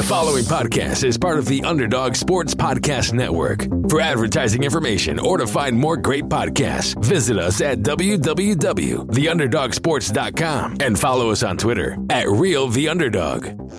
The following podcast is part of the Underdog Sports Podcast Network. For advertising information or to find more great podcasts, visit us at www.theunderdogsports.com and follow us on Twitter at Real The Underdog.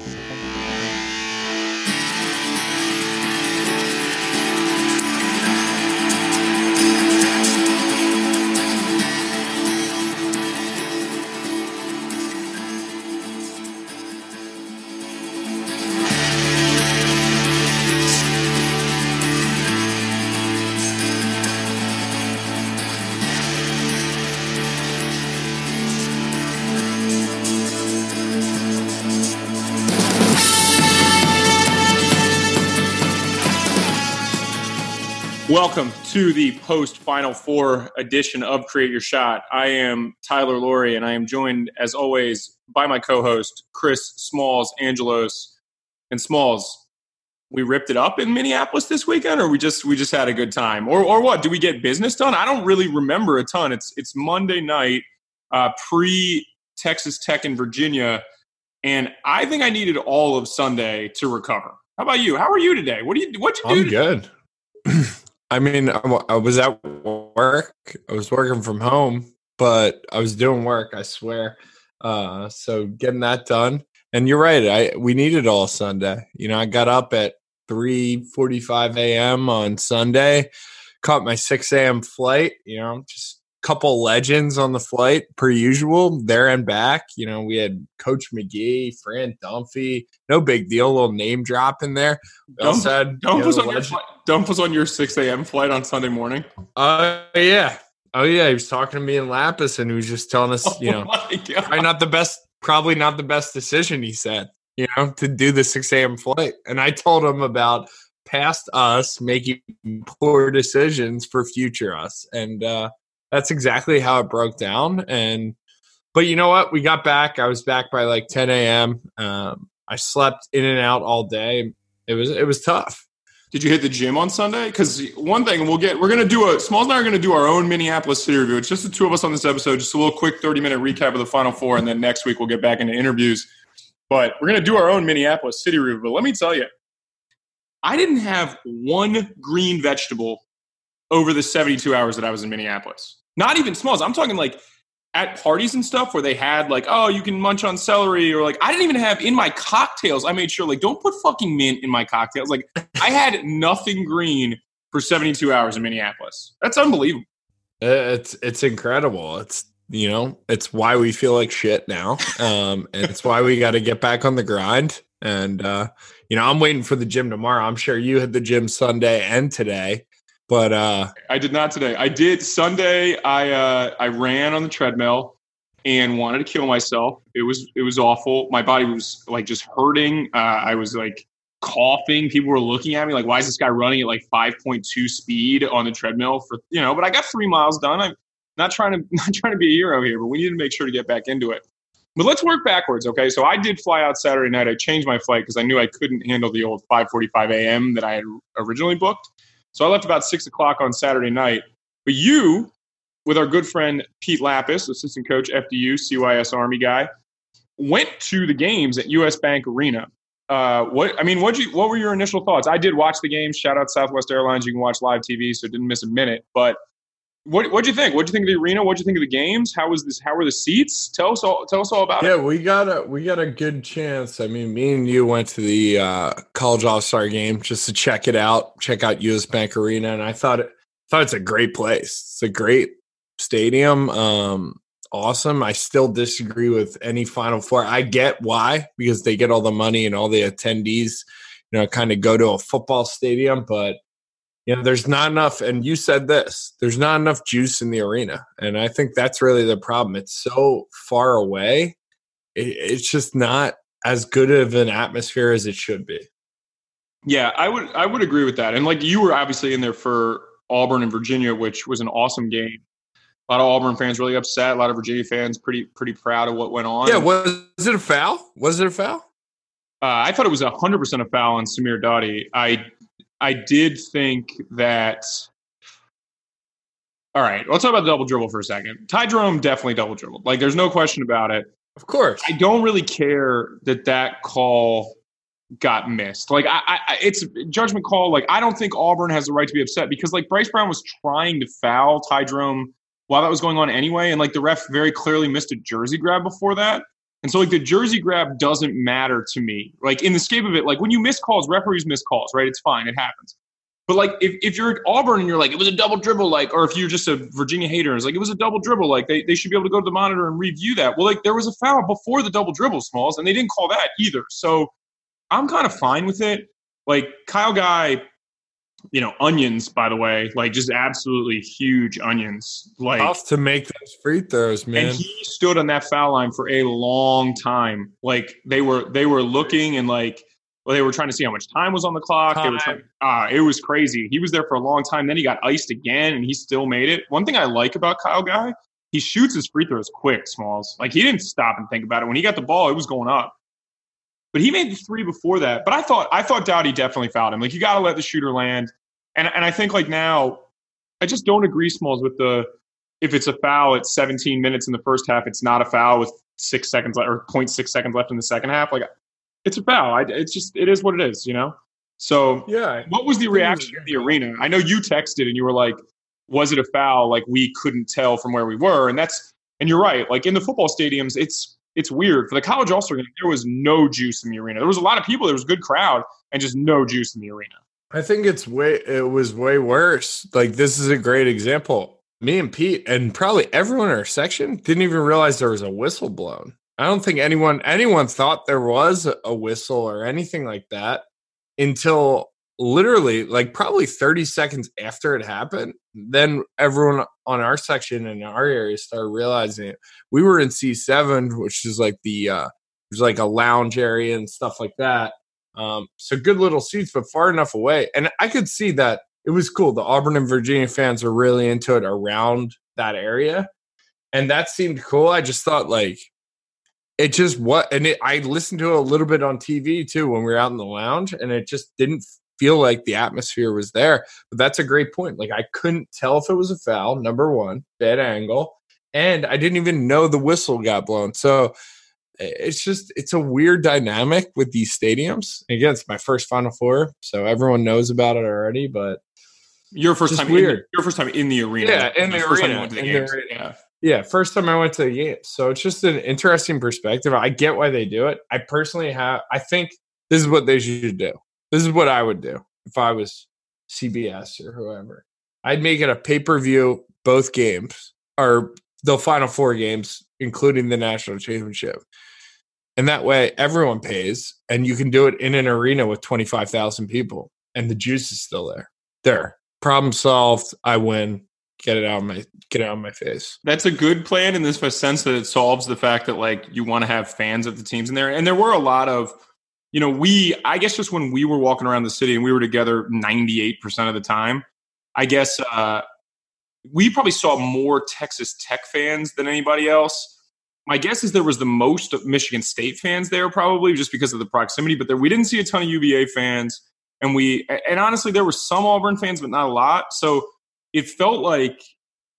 Welcome to the post Final Four edition of Create Your Shot. I am Tyler Laurie, and I am joined, as always, by my co host, Chris Smalls Angelos. And Smalls, we ripped it up in Minneapolis this weekend, or we just we just had a good time, or or what? Do we get business done? I don't really remember a ton. It's it's Monday night, uh, pre Texas Tech in Virginia, and I think I needed all of Sunday to recover. How about you? How are you today? What do you what you do? I'm today? good. I mean, I was at work. I was working from home, but I was doing work. I swear. Uh, so getting that done. And you're right. I we needed all Sunday. You know, I got up at three forty-five a.m. on Sunday, caught my six a.m. flight. You know, just couple legends on the flight per usual there and back. You know we had coach mcgee fran dunphy no big deal a little name drop in there. Dump, said, Dump, was on your flight, Dump was on your 6 a.m flight on sunday morning. Oh uh, yeah. Oh yeah he was talking to me in lapis and he was just telling us you know probably not the best probably not the best decision he said you know to do the 6 a.m flight. And i told him about past us making poor decisions for future us. And uh that's exactly how it broke down. And but you know what? We got back. I was back by like 10 a.m. Um, I slept in and out all day. It was it was tough. Did you hit the gym on Sunday? Because one thing we'll get, we're to do a Smalls and I are to do our own Minneapolis City review. It's just the two of us on this episode. Just a little quick 30 minute recap of the Final Four, and then next week we'll get back into interviews. But we're to do our own Minneapolis City review. But let me tell you, I didn't have one green vegetable over the 72 hours that I was in Minneapolis. Not even smalls. I'm talking like at parties and stuff where they had like, oh, you can munch on celery, or like I didn't even have in my cocktails. I made sure like don't put fucking mint in my cocktails. Like I had nothing green for 72 hours in Minneapolis. That's unbelievable. It's it's incredible. It's you know it's why we feel like shit now, um, and it's why we got to get back on the grind. And uh, you know I'm waiting for the gym tomorrow. I'm sure you had the gym Sunday and today. But uh, I did not today. I did Sunday. I uh, I ran on the treadmill and wanted to kill myself. It was it was awful. My body was like just hurting. Uh, I was like coughing. People were looking at me like, "Why is this guy running at like 5.2 speed on the treadmill?" For you know, but I got three miles done. I'm not trying to not trying to be a hero here, but we need to make sure to get back into it. But let's work backwards, okay? So I did fly out Saturday night. I changed my flight because I knew I couldn't handle the old 5:45 a.m. that I had originally booked. So I left about six o'clock on Saturday night. But you, with our good friend Pete Lapis, assistant coach, FDU, CYS Army guy, went to the games at US Bank Arena. Uh, what I mean, what you what were your initial thoughts? I did watch the games. Shout out Southwest Airlines. You can watch live TV, so didn't miss a minute. But what what do you think? What do you think of the arena? What do you think of the games? How was this? How were the seats? Tell us all. Tell us all about yeah, it. Yeah, we got a we got a good chance. I mean, me and you went to the uh, college all star game just to check it out, check out US Bank Arena, and I thought it thought it's a great place. It's a great stadium. Um, awesome. I still disagree with any Final Four. I get why because they get all the money and all the attendees, you know, kind of go to a football stadium, but you know, there's not enough. And you said this there's not enough juice in the arena. And I think that's really the problem. It's so far away, it, it's just not as good of an atmosphere as it should be. Yeah, I would I would agree with that. And like you were obviously in there for Auburn and Virginia, which was an awesome game. A lot of Auburn fans really upset. A lot of Virginia fans pretty pretty proud of what went on. Yeah, was it a foul? Was it a foul? Uh, I thought it was hundred percent a foul on Samir Doughty. I I did think that. All right, let's talk about the double dribble for a second. Ty Jerome definitely double dribbled. Like, there's no question about it. Of course. I don't really care that that call got missed. Like I, I, it's judgment call. Like I don't think Auburn has the right to be upset because like Bryce Brown was trying to foul Ty Jerome while that was going on anyway, and like the ref very clearly missed a jersey grab before that. And so like the jersey grab doesn't matter to me. Like in the scape of it, like when you miss calls, referees miss calls, right? It's fine, it happens. But like if, if you're at Auburn and you're like, it was a double dribble, like, or if you're just a Virginia hater, and it's like it was a double dribble, like they, they should be able to go to the monitor and review that. Well, like there was a foul before the double dribble, Smalls, and they didn't call that either. So I'm kind of fine with it. Like Kyle Guy, you know, onions, by the way, like just absolutely huge onions. Like Tough to make those free throws, man. and he stood on that foul line for a long time. Like they were they were looking and like well, they were trying to see how much time was on the clock. They were trying, uh, it was crazy. He was there for a long time. Then he got iced again, and he still made it. One thing I like about Kyle Guy, he shoots his free throws quick. Smalls like he didn't stop and think about it. When he got the ball, it was going up. But he made the three before that. But I thought I thought Doughty definitely fouled him. Like you got to let the shooter land. And and I think like now, I just don't agree, Smalls, with the if it's a foul at 17 minutes in the first half, it's not a foul with six seconds left or 0.6 seconds left in the second half. Like it's a foul. I, it's just it is what it is, you know. So yeah, what was the reaction in the arena? I know you texted and you were like, "Was it a foul?" Like we couldn't tell from where we were, and that's and you're right. Like in the football stadiums, it's it's weird for the college all star game. There was no juice in the arena. There was a lot of people. There was a good crowd, and just no juice in the arena. I think it's way it was way worse. Like this is a great example. Me and Pete and probably everyone in our section didn't even realize there was a whistle blown. I don't think anyone anyone thought there was a whistle or anything like that until literally like probably 30 seconds after it happened. Then everyone on our section in our area started realizing it. We were in C7, which is like the uh there's like a lounge area and stuff like that. Um, so good little seats, but far enough away. And I could see that it was cool. The Auburn and Virginia fans are really into it around that area. And that seemed cool. I just thought like it just what and it, I listened to it a little bit on TV too when we were out in the lounge, and it just didn't feel like the atmosphere was there. But that's a great point. Like I couldn't tell if it was a foul, number one, bad angle, and I didn't even know the whistle got blown. So it's just it's a weird dynamic with these stadiums. Again, it's my first Final Four, so everyone knows about it already. But your first time weird. In, your first time in the arena. Yeah, in the arena. The in the, yeah. Yeah, first time I went to the game. So it's just an interesting perspective. I get why they do it. I personally have I think this is what they should do. This is what I would do if I was CBS or whoever. I'd make it a pay-per-view both games or the final four games including the national championship. And that way everyone pays and you can do it in an arena with 25,000 people and the juice is still there. There. Problem solved. I win get it out of my get out of my face. That's a good plan in this sense that it solves the fact that like you want to have fans of the teams in there. And there were a lot of, you know, we I guess just when we were walking around the city and we were together 98% of the time, I guess uh we probably saw more Texas Tech fans than anybody else. My guess is there was the most of Michigan State fans there, probably just because of the proximity. But there, we didn't see a ton of UVA fans, and we and honestly, there were some Auburn fans, but not a lot. So it felt like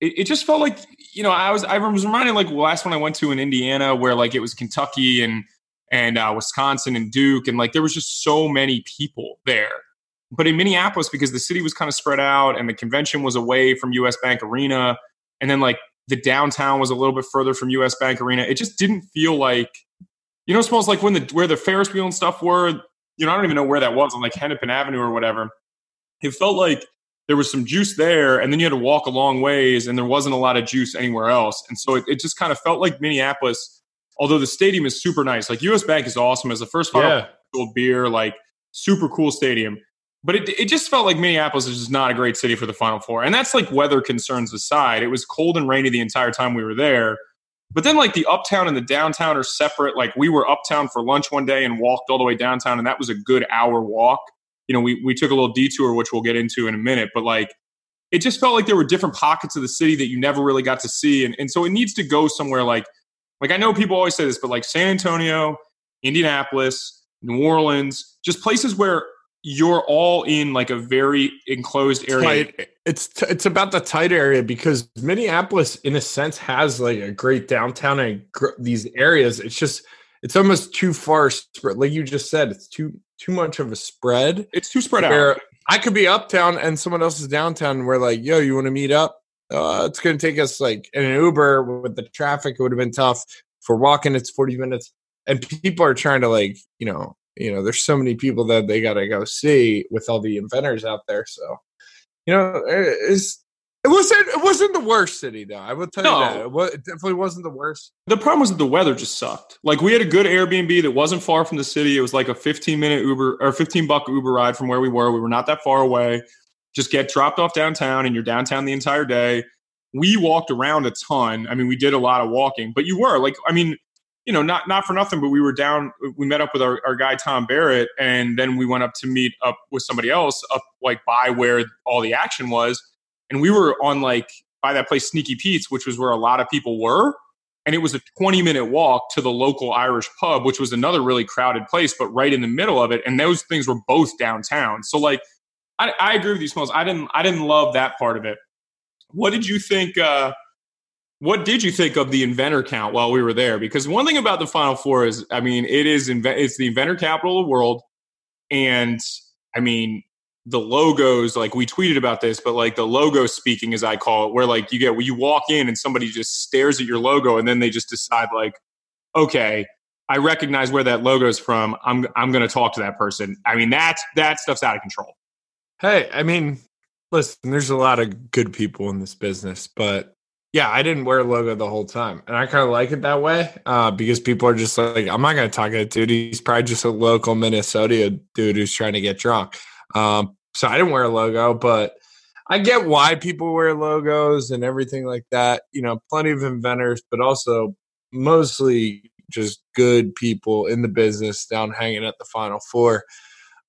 it, it, just felt like you know I was I was reminded like last one I went to in Indiana where like it was Kentucky and and uh, Wisconsin and Duke and like there was just so many people there. But in Minneapolis, because the city was kind of spread out and the convention was away from US Bank Arena, and then like the downtown was a little bit further from US Bank Arena, it just didn't feel like you know, it smells like when the where the Ferris wheel and stuff were. You know, I don't even know where that was on like Hennepin Avenue or whatever. It felt like there was some juice there, and then you had to walk a long ways, and there wasn't a lot of juice anywhere else. And so it, it just kind of felt like Minneapolis, although the stadium is super nice. Like US Bank is awesome as the first final yeah. beer, like super cool stadium. But it, it just felt like Minneapolis is just not a great city for the Final Four. And that's like weather concerns aside. It was cold and rainy the entire time we were there. But then, like the uptown and the downtown are separate. Like we were uptown for lunch one day and walked all the way downtown, and that was a good hour walk you know, we we took a little detour, which we'll get into in a minute, but like it just felt like there were different pockets of the city that you never really got to see. And, and so it needs to go somewhere like like I know people always say this, but like San Antonio, Indianapolis, New Orleans, just places where you're all in like a very enclosed area. Tight. It's t- it's about the tight area because Minneapolis, in a sense, has like a great downtown and gr- these areas. It's just it's almost too far spread. Like you just said, it's too too much of a spread. It's too spread Where out. I could be uptown and someone else is downtown, and we're like, "Yo, you want to meet up?" Uh, it's going to take us like in an Uber with the traffic. It would have been tough. For walking, it's forty minutes, and people are trying to like, you know, you know, there's so many people that they got to go see with all the inventors out there. So, you know, it's it wasn't it wasn't the worst city though. I will tell No. you that it, was, it definitely wasn't the worst. The problem was that the weather just sucked. Like we had a good Airbnb that wasn't far from the city. It was like a 15 minute Uber or 15 buck Uber ride from where we were. We were not that far away. Just get dropped off downtown and you're downtown the entire day. We walked around a ton. I mean, we did a lot of walking, but you were like, I mean, you know, not not for nothing, but we were down. We met up with our, our guy Tom Barrett, and then we went up to meet up with somebody else up like by where all the action was, and we were on like by that place Sneaky Pete's, which was where a lot of people were, and it was a 20 minute walk to the local Irish pub, which was another really crowded place, but right in the middle of it, and those things were both downtown. So like, I, I agree with you, Smalls. I didn't I didn't love that part of it. What did you think? Uh, what did you think of the inventor count while we were there? Because one thing about the Final Four is, I mean, it is inve- it's the inventor capital of the world, and I mean the logos. Like we tweeted about this, but like the logo speaking, as I call it, where like you get where you walk in and somebody just stares at your logo, and then they just decide like, okay, I recognize where that logo is from. I'm I'm going to talk to that person. I mean that that stuff's out of control. Hey, I mean, listen, there's a lot of good people in this business, but yeah, I didn't wear a logo the whole time. And I kind of like it that way uh, because people are just like, I'm not going to talk to that dude. He's probably just a local Minnesota dude who's trying to get drunk. Um, so I didn't wear a logo, but I get why people wear logos and everything like that. You know, plenty of inventors, but also mostly just good people in the business down hanging at the Final Four.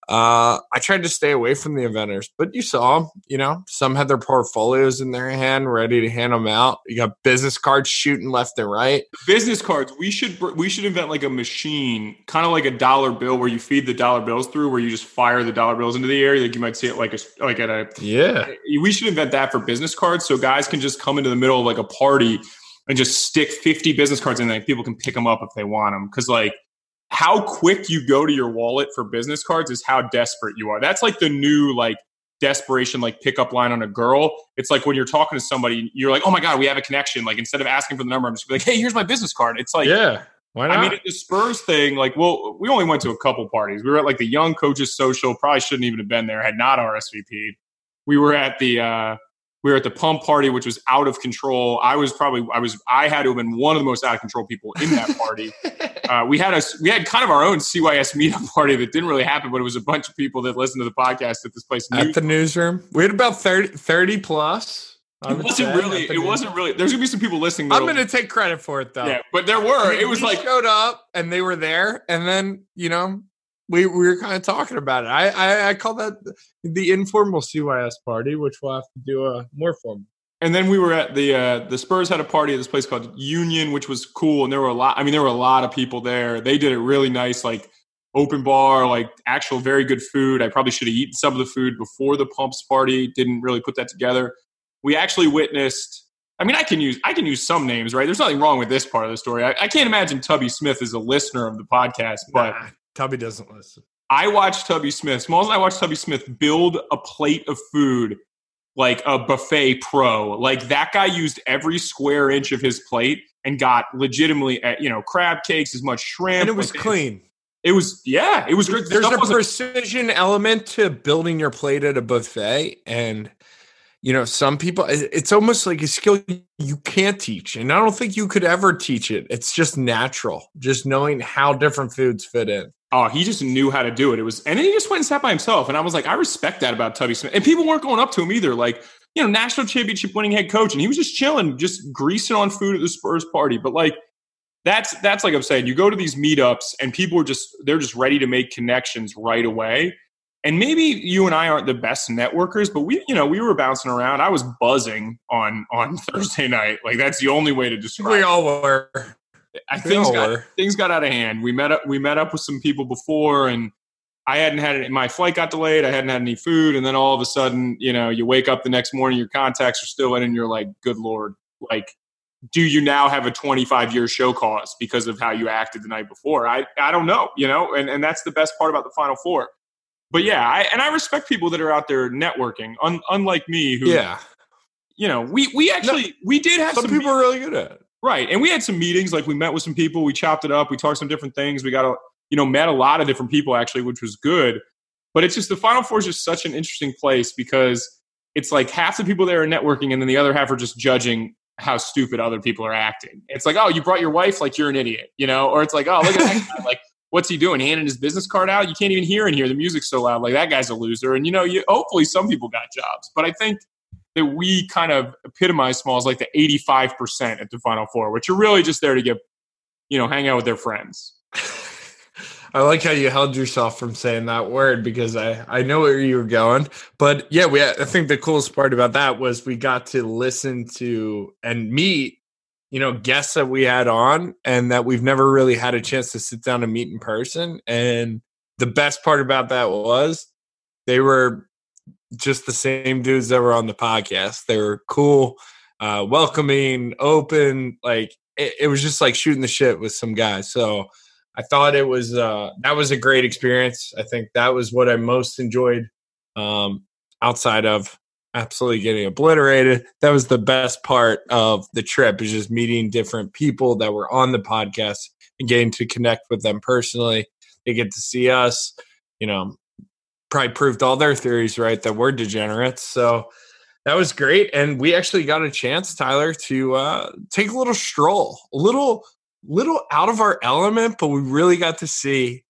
Uh, I tried to stay away from the inventors, but you saw. You know, some had their portfolios in their hand, ready to hand them out. You got business cards shooting left and right. business cards we should we should invent like a machine kind of like a dollar bill where you feed the dollar bills through where you just fire the dollar bills into the air like you might see it like a like at a Yeah, we should invent that for business cards so guys can just come into the middle of like a party and just stick 50 business cards in there people can pick them up if they want them because like how quick you go to your wallet for business cards is how desperate you are that's like the new like desperation like pickup line on a girl it's like when you're talking to somebody you're like oh my god we have a connection like instead of asking for the number i'm just like hey here's my business card it's like yeah. Why not? I mean, at the Spurs thing, like, well, we only went to a couple parties. We were at like the Young Coaches Social. Probably shouldn't even have been there. Had not RSVP'd. We were at the uh, we were at the pump party, which was out of control. I was probably I was I had to have been one of the most out of control people in that party. uh, we had us we had kind of our own CYS meetup party that didn't really happen, but it was a bunch of people that listened to the podcast at this place. at the newsroom, we had about 30, 30 plus. It wasn't say, really. at the It wasn't really. There's gonna be some people listening. I'm going to take credit for it though. Yeah, but there were. I mean, it was we like showed up and they were there, and then you know we, we were kind of talking about it. I, I I call that the informal CYS party, which we'll have to do a more formal. And then we were at the uh, the Spurs had a party at this place called Union, which was cool. And there were a lot. I mean, there were a lot of people there. They did it really nice, like open bar, like actual very good food. I probably should have eaten some of the food before the pumps party. Didn't really put that together. We actually witnessed. I mean, I can use I can use some names, right? There's nothing wrong with this part of the story. I, I can't imagine Tubby Smith is a listener of the podcast, but Nah, Tubby doesn't listen. I watched Tubby Smith. Smalls and I watched Tubby Smith build a plate of food like a buffet pro. Like that guy used every square inch of his plate and got legitimately, uh, you know, crab cakes, as much shrimp. And it was like, clean. It was, yeah, it was great. There's a precision element to building your plate at a buffet, and you know some people. It's almost like a skill you can't teach, and I don't think you could ever teach it. It's just natural, just knowing how different foods fit in. Oh, he just knew how to do it. It was, and then he just went and sat by himself. And I was like, I respect that about Tubby Smith. And people weren't going up to him either. Like, you know, national championship winning head coach, and he was just chilling, just greasing on food at the Spurs party. But like, that's that's like I'm saying, you go to these meetups, and people are just they're just ready to make connections right away. And maybe you and I aren't the best networkers, but we, you know, we were bouncing around. I was buzzing on on Thursday night. Like that's the only way to describe. We all were. I things got things got out of hand. We met up we met up with some people before and I hadn't had it my flight got delayed, I hadn't had any food, and then all of a sudden, you know, you wake up the next morning, your contacts are still in and you're like, good lord, like do you now have a 25 year show cause because of how you acted the night before? I, I don't know, you know, and, and that's the best part about the Final Four. But yeah, I, and I respect people that are out there networking, un, unlike me, who, Yeah. you know, we, we actually, we did have Some some, people are really good at it. Right. And we had some meetings, like we met with some people, we chopped it up, we talked some different things. We got a, you know, met a lot of different people actually, which was good. But it's just the Final Four is just such an interesting place because it's like half the people there are networking and then the other half are just judging how stupid other people are acting. It's like, oh, you brought your wife, like you're an idiot, you know? Or it's like, oh, look at that guy, like, what's he doing? Handing his business card out? You can't even hear in here. The music's so loud. Like that guy's a loser. And you know, you hopefully some people got jobs, but I think that we kind of epitomize small as like the 85% at the Final Four, which are really just there to get, you know, hang out with their friends. I like how you held yourself from saying that word because I, I know where you were going. But yeah, we I think the coolest part about that was we got to listen to and meet, you know, guests that we had on and that we've never really had a chance to sit down and meet in person. And the best part about that was they were just the same dudes that were on the podcast. They were cool, uh, welcoming, open, like it, it was just like shooting the shit with some guys. So I thought it was uh, that was a great experience. I think that was what I most enjoyed um, outside of absolutely getting obliterated. That was the best part of the trip is just meeting different people that were on the podcast and getting to connect with them personally. They get to see us, you know, probably proved all their theories right that we're degenerates. So that was great. And we actually got a chance, Tyler, to uh, take a little stroll, a little little out of our element, but we really got to see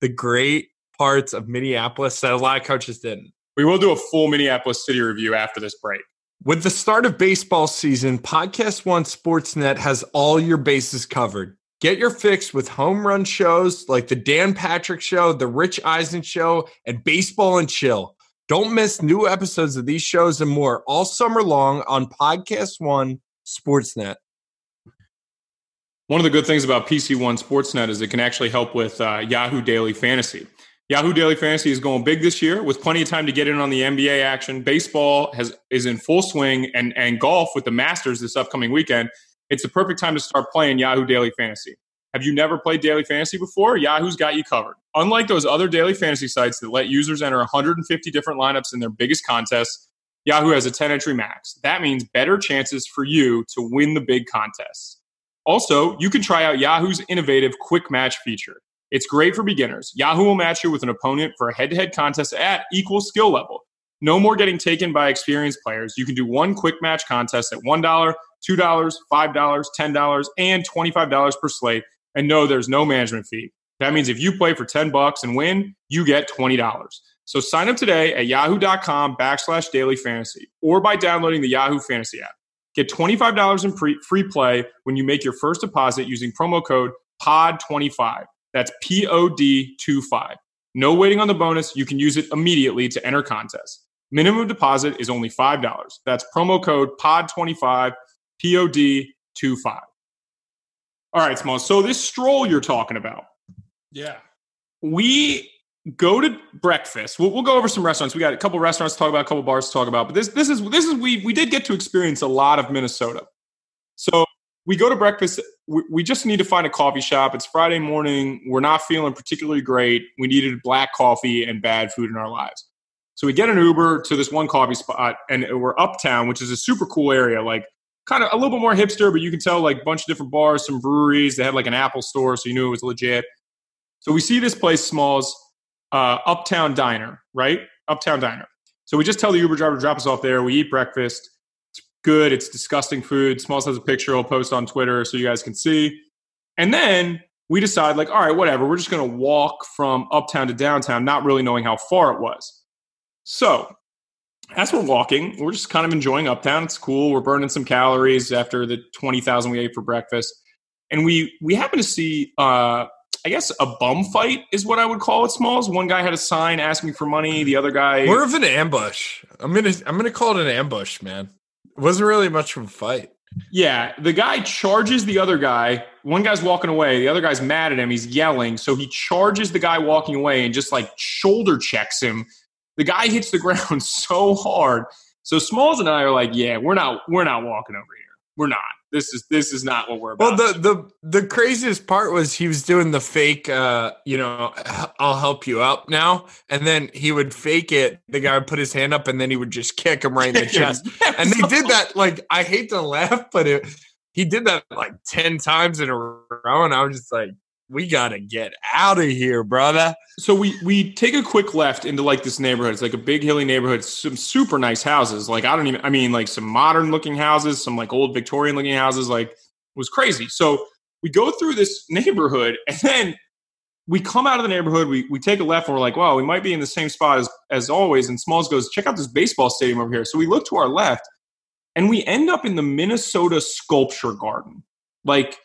the great parts of Minneapolis that a lot of coaches didn't. We will do a full Minneapolis City review after this break. With the start of baseball season, Podcast One Sportsnet has all your bases covered. Get your fix with home run shows like the Dan Patrick Show, the Rich Eisen Show, and Baseball and Chill. Don't miss new episodes of these shows and more all summer long on Podcast One Sportsnet. One of the good things about PC One Sportsnet is it can actually help with uh, Yahoo Daily Fantasy. Yahoo Daily Fantasy is going big this year with plenty of time to get in on the NBA action. Baseball has is in full swing, and and golf with the Masters this upcoming weekend. It's the perfect time to start playing Yahoo Daily Fantasy. Have you never played Daily Fantasy before? Yahoo's got you covered. Unlike those other daily fantasy sites that let users enter 150 different lineups in their biggest contests, Yahoo has a 10 entry max. That means better chances for you to win the big contests. Also, you can try out Yahoo's innovative quick match feature. It's great for beginners. Yahoo will match you with an opponent for a head to head contest at equal skill level. No more getting taken by experienced players. You can do one quick match contest at $1, $2, $5, $10, and $25 per slate. And no, there's no management fee. That means if you play for 10 bucks and win, you get $20. So sign up today at yahoo.com backslash daily fantasy or by downloading the Yahoo Fantasy app. Get $25 in pre- free play when you make your first deposit using promo code POD25. That's P O D 25. No waiting on the bonus. You can use it immediately to enter contests. Minimum deposit is only $5. That's promo code POD25, P O D 25. All right, Small. So this stroll you're talking about, Yeah. we go to breakfast. We'll, we'll go over some restaurants. We got a couple restaurants to talk about, a couple bars to talk about. But this this is this is we we did get to experience a lot of Minnesota. So we go to breakfast. We, we just need to find a coffee shop. It's Friday morning. We're not feeling particularly great. We needed black coffee and bad food in our lives. So we get an Uber to this one coffee spot, and we're uptown, which is a super cool area. Like kind of a little bit more hipster, but you can tell like a bunch of different bars, some breweries. They had like an Apple store, so you knew it was legit. So we see this place, Smalls, uh, Uptown Diner, right? Uptown Diner. So we just tell the Uber driver to drop us off there. We eat breakfast. It's good. It's disgusting food. Smalls has a picture. I'll post on Twitter so you guys can see. And then we decide, like, all right, whatever. We're just going to walk from uptown to downtown, not really knowing how far it was. So as we're walking, we're just kind of enjoying uptown. It's cool. We're burning some calories after the twenty thousand we ate for breakfast, and we we happen to see, uh, I guess, a bum fight is what I would call it. Smalls. One guy had a sign asking for money. The other guy, More of an ambush. I'm gonna I'm gonna call it an ambush, man. It wasn't really much of a fight. yeah, the guy charges the other guy. One guy's walking away. The other guy's mad at him. He's yelling, so he charges the guy walking away and just like shoulder checks him. The guy hits the ground so hard. So Smalls and I are like, yeah, we're not we're not walking over here. We're not. this is this is not what we're about. Well, the the the craziest part was he was doing the fake, uh, you know, I'll help you up now, and then he would fake it. The guy would put his hand up, and then he would just kick him right in the chest. And they did that. Like, I hate to laugh, but it, he did that like ten times in a row, and I was just like, we gotta get out of here, brother. So we we take a quick left into like this neighborhood. It's like a big hilly neighborhood, some super nice houses. Like I don't even I mean like some modern looking houses, some like old Victorian looking houses, like it was crazy. So we go through this neighborhood and then we come out of the neighborhood, we we take a left and we're like, wow, we might be in the same spot as as always. And Smalls goes, check out this baseball stadium over here. So we look to our left and we end up in the Minnesota Sculpture Garden. Like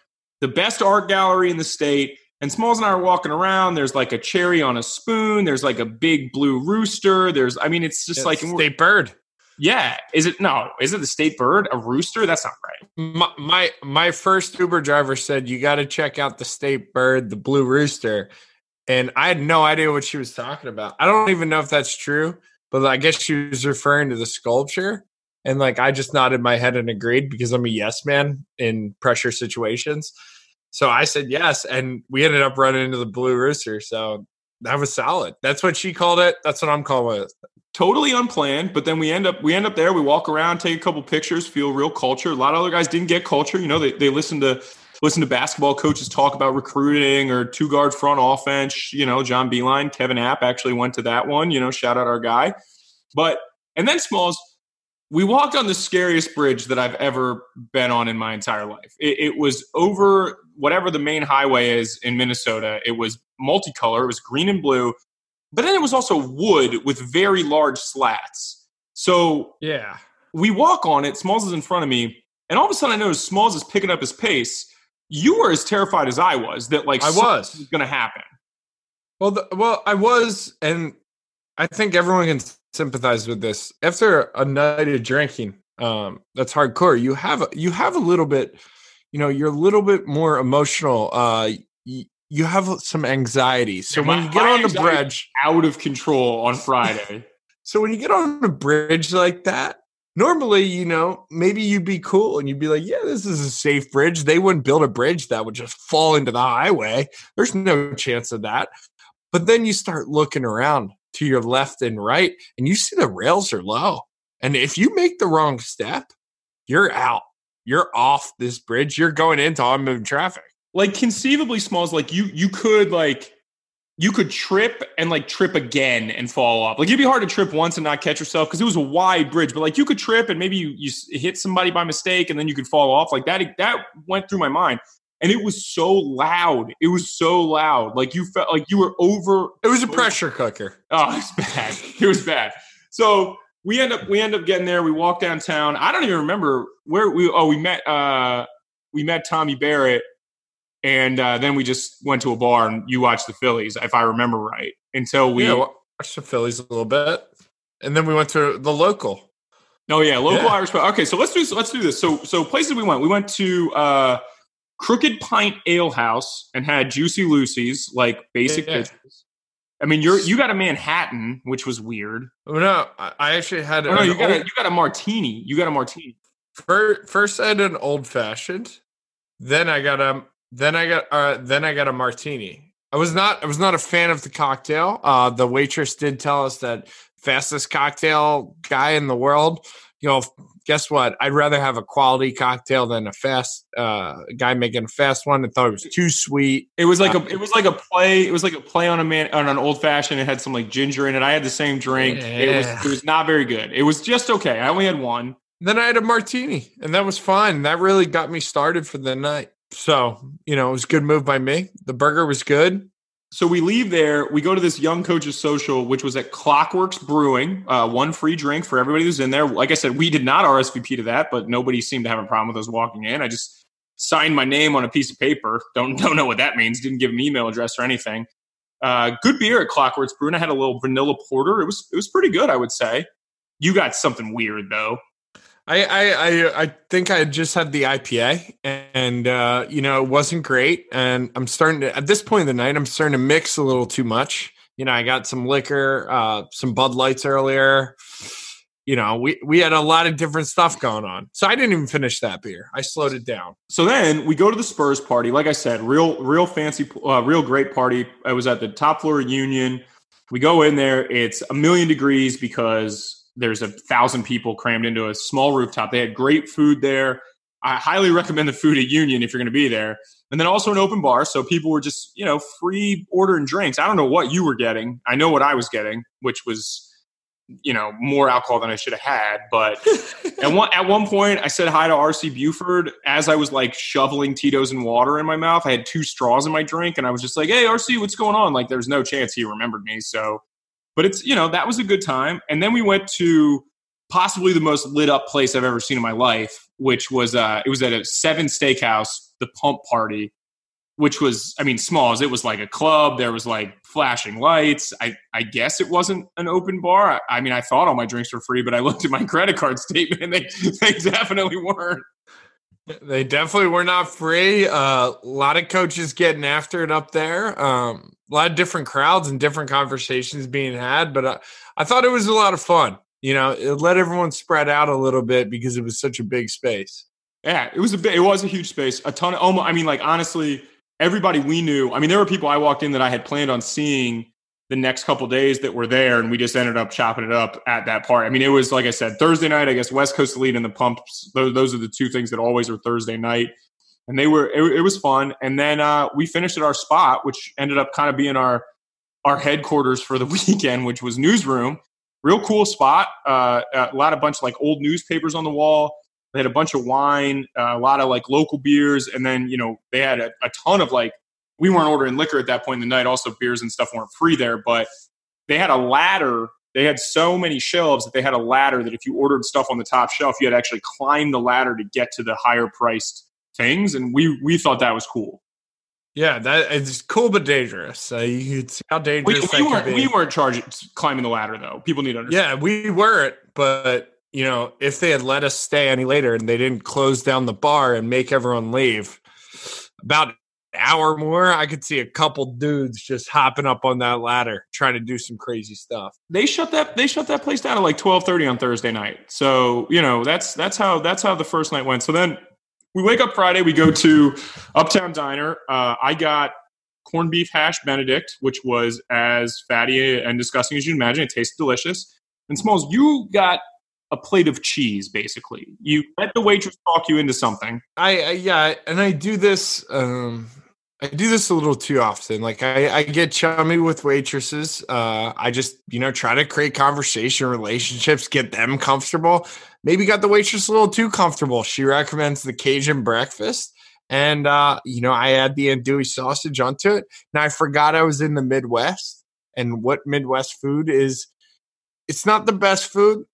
the best art gallery in the state. And Smalls and I are walking around. There's like a cherry on a spoon. There's like a big blue rooster. There's, I mean, it's just Yeah, like state bird. Yeah, is it no? Is it the state bird? A rooster? That's not right. My, my my first Uber driver said you got to check out the state bird, the blue rooster, and I had no idea what she was talking about. I don't even know if that's true, but I guess she was referring to the sculpture, and like I just nodded my head and agreed because I'm a yes man in pressure situations. So I said yes, and we ended up running into the blue rooster. So that was solid. That's what she called it. That's what I'm calling it. Totally unplanned, but then we end up we end up there. We walk around, take a couple pictures, feel real culture. A lot of other guys didn't get culture. You know, they they listen to listen to basketball coaches talk about recruiting or two guard front offense. You know, John Beilein, Kevin App actually went to that one. You know, shout out our guy. But and then Smalls, we walked on the scariest bridge that I've ever been on in my entire life. It, it was over whatever the main highway is in Minnesota. It was multicolor. It was green and blue, but then it was also wood with very large slats. So Yeah. we walk on it. Smalls is in front of me, and all of a sudden I notice Smalls is picking up his pace. You were as terrified as I was that like I was. going to happen. Well, the, well, I was, and I think everyone can sympathize with this. After a night of drinking, um, that's hardcore. You have a- you have a little bit, you know, you're a little bit more emotional. Uh, y- you have some anxiety. So Yeah, when my- you get on the bridge, Out of control on Friday. so when you get on a bridge like that, normally, you know, maybe you'd be cool and you'd be like, yeah, this is a safe bridge. They wouldn't build a bridge that would just fall into the highway. There's no chance of that. But then you start looking around to your left and right and you see the rails are low. And if you make the wrong step, you're out. You're off this bridge. You're going into onmoving traffic. like conceivably smalls like you you could like you could trip and like trip again and fall off like it'd be hard to trip once and not catch yourself because it was a wide bridge but like you could trip and maybe you you hit somebody by mistake and then you could fall off like that that went through my mind and it was so loud it was so loud like you felt like you were over It was a pressure cooker. Oh, it was bad. It was bad. So we end up we end up getting there. We walk downtown. I don't even remember where we. Oh, we met uh we met Tommy Barrett, and uh, then we just went to a bar and you watched the Phillies, if I remember right. Until we. yeah, watched the Phillies a little bit. And then we went to the local. Oh yeah, local Yeah. Irish pub. Okay, so let's do let's do this. So so places we went. We went to uh Crooked Pint Ale House and had Juicy Lucy's, like basic Yeah. bitches. I mean, you're you got a Manhattan, which was weird. Oh, no, I actually had Oh, no, you got a, you got a martini. You got a martini. Fir- first I had an old fashioned, then I got a then I got uh then I got a martini. I was not I was not a fan of the cocktail. Uh the waitress did tell us that fastest cocktail guy in the world. You know, guess what? I'd rather have a quality cocktail than a fast uh guy making a fast one. I thought it was too sweet. It was like a it was like a play. It was like a play on a man on an old fashioned. It had some like ginger in it. I had the same drink. It was it was not very good. It was just okay. I only had one. Then I had a martini, and that was fine. That really got me started for the night. So, you know, it was a good move by me. The burger was good. So we leave there. We go to this young coaches social, which was at Clockwerks Brewing. Uh, one free drink for everybody who's in there. Like I said, we did not RSVP to that, but nobody seemed to have a problem with us walking in. I just signed my name on a piece of paper. Don't don't know what that means. Didn't give an email address or anything. Uh, good beer at Clockwerks Brewing. I had a little vanilla porter. It was it was pretty good, I would say. You got something weird though. I, I I think I just had the IPA, and uh, you know it wasn't great. And I'm starting to at this point in the night, I'm starting to mix a little too much. You know, I got some liquor, uh, some Bud Lights earlier. you know, we we had a lot of different stuff going on. So I didn't even finish that beer. I slowed it down. So then we go to the Spurs party. Like I said, real real fancy, uh, real great party. I was at the top floor Union. We go in there. It's a million degrees because there's a thousand people crammed into a small rooftop. They had great food there. I highly recommend the food at Union if you're going to be there. And then also an open bar. So people were just, you know, free ordering drinks. I don't know what you were getting. I know what I was getting, which was you know more alcohol than I should have had. But at one at one point, I said hi to RC Buford as I was like shoveling Tito's and water in my mouth. I had two straws in my drink, and I was just like, "Hey, RC, what's going on?" Like, there's no chance he remembered me. So, but it's you know that was a good time. And then we went to possibly the most lit up place I've ever seen in my life, which was uh, it was at a Seven Steakhouse, the Pump Party which was i mean smalls it was like a club. There was like flashing lights. I i guess it wasn't an open bar. I, I mean i thought all my drinks were free but i looked at my credit card statement and they they definitely weren't. They definitely were not free. Uh, a lot of coaches getting after it up there. Um, a lot of different crowds and different conversations being had but I, I thought it was a lot of fun you know it let everyone spread out a little bit because it was such a big space yeah, it was a bit. It was a huge space. A ton of. Almost, I mean, like honestly, everybody we knew. I mean, there were people I walked in that I had planned on seeing the next couple days that were there, and we just ended up chopping it up at that part. I mean, it was like I said, Thursday night. I guess West Coast Elite and the Pumps. Those, those are the two things that always are Thursday night, and they were. It, it was fun. And then uh, we finished at our spot, which ended up kind of being our our headquarters for the weekend, which was newsroom. Real cool spot. Uh, a lot of bunch of like old newspapers on the wall they had a bunch of wine, uh, a lot of like local beers, and then you know they had a, a ton of like we weren't ordering liquor at that point in the night. Also, beers and stuff weren't free there, but they had a ladder. They had so many shelves that they had a ladder that if you ordered stuff on the top shelf, you had to actually climb the ladder to get to the higher priced things, and we we thought that was cool. Yeah, that it's cool but dangerous. Uh, you could see how dangerous we, we weren't, we weren't charging climbing the ladder though. People need to understand. Yeah, we weren't, but you know, if they had let us stay any later and they didn't close down the bar and make everyone leave, about an hour more, I could see a couple dudes just hopping up on that ladder trying to do some crazy stuff. They shut that they shut that place down at like twelve thirty on Thursday night. So you know that's that's how that's how the first night went. So then we wake up Friday, we go to Uptown Diner. Uh, I got corned beef hash Benedict, which was as fatty and disgusting as you imagine. It tasted delicious. And Smalls, you got a plate of cheese basically you let the waitress talk you into something i, I yeah and i do this um I do this a little too often. Like I, I get chummy with waitresses. Uh, I just, you know, try to create conversation, relationships, get them comfortable. Maybe got the waitress a little too comfortable. She recommends the Cajun breakfast. And uh, you know, I add the andouille sausage onto it. Now I forgot I was in the Midwest and what Midwest food is it's not the best food,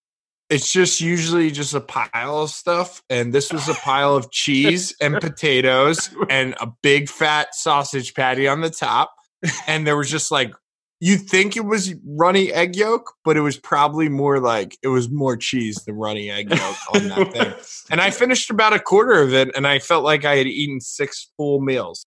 it's just usually just a pile of stuff and this was a pile of cheese and potatoes and a big fat sausage patty on the top and there was just like you think it was runny egg yolk but it was probably more like it was more cheese than runny egg yolk on that thing. And i finished about a quarter of it and i felt like i had eaten six full meals.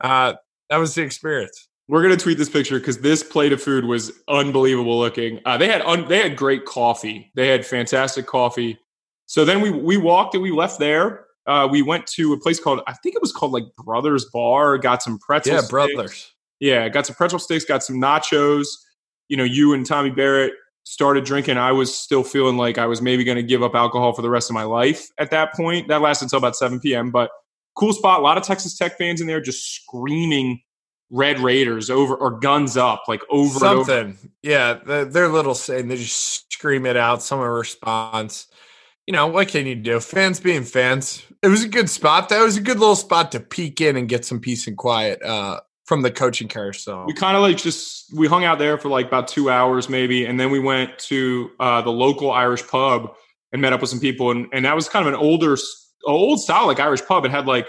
Uh that was the experience we're gonna tweet this picture because this plate of food was unbelievable looking. Uh, they had un- they had great coffee. They had fantastic coffee. So then we we walked and we left there. Uh, we went to a place called I think it was called like Brothers Bar. Got some pretzel. Yeah, sticks. Brothers. Yeah, got some pretzel sticks. Got some nachos. You know, you and Tommy Barrett started drinking. I was still feeling like I was maybe going to give up alcohol for the rest of my life at that point. That lasted until about 7 p.m. But cool spot. A lot of Texas Tech fans in there just screaming Red Raiders over or guns up like over something. Over. Yeah, they're little saying they just scream it out. Some response. You know what can you do? Fans being fans. It was a good spot. That was a good little spot to peek in and get some peace and quiet uh, from the coaching carousel. We kind of like just we hung out there for like about two hours maybe, and then we went to uh, the local Irish pub and met up with some people, and and that was kind of an older, old style like Irish pub. It had like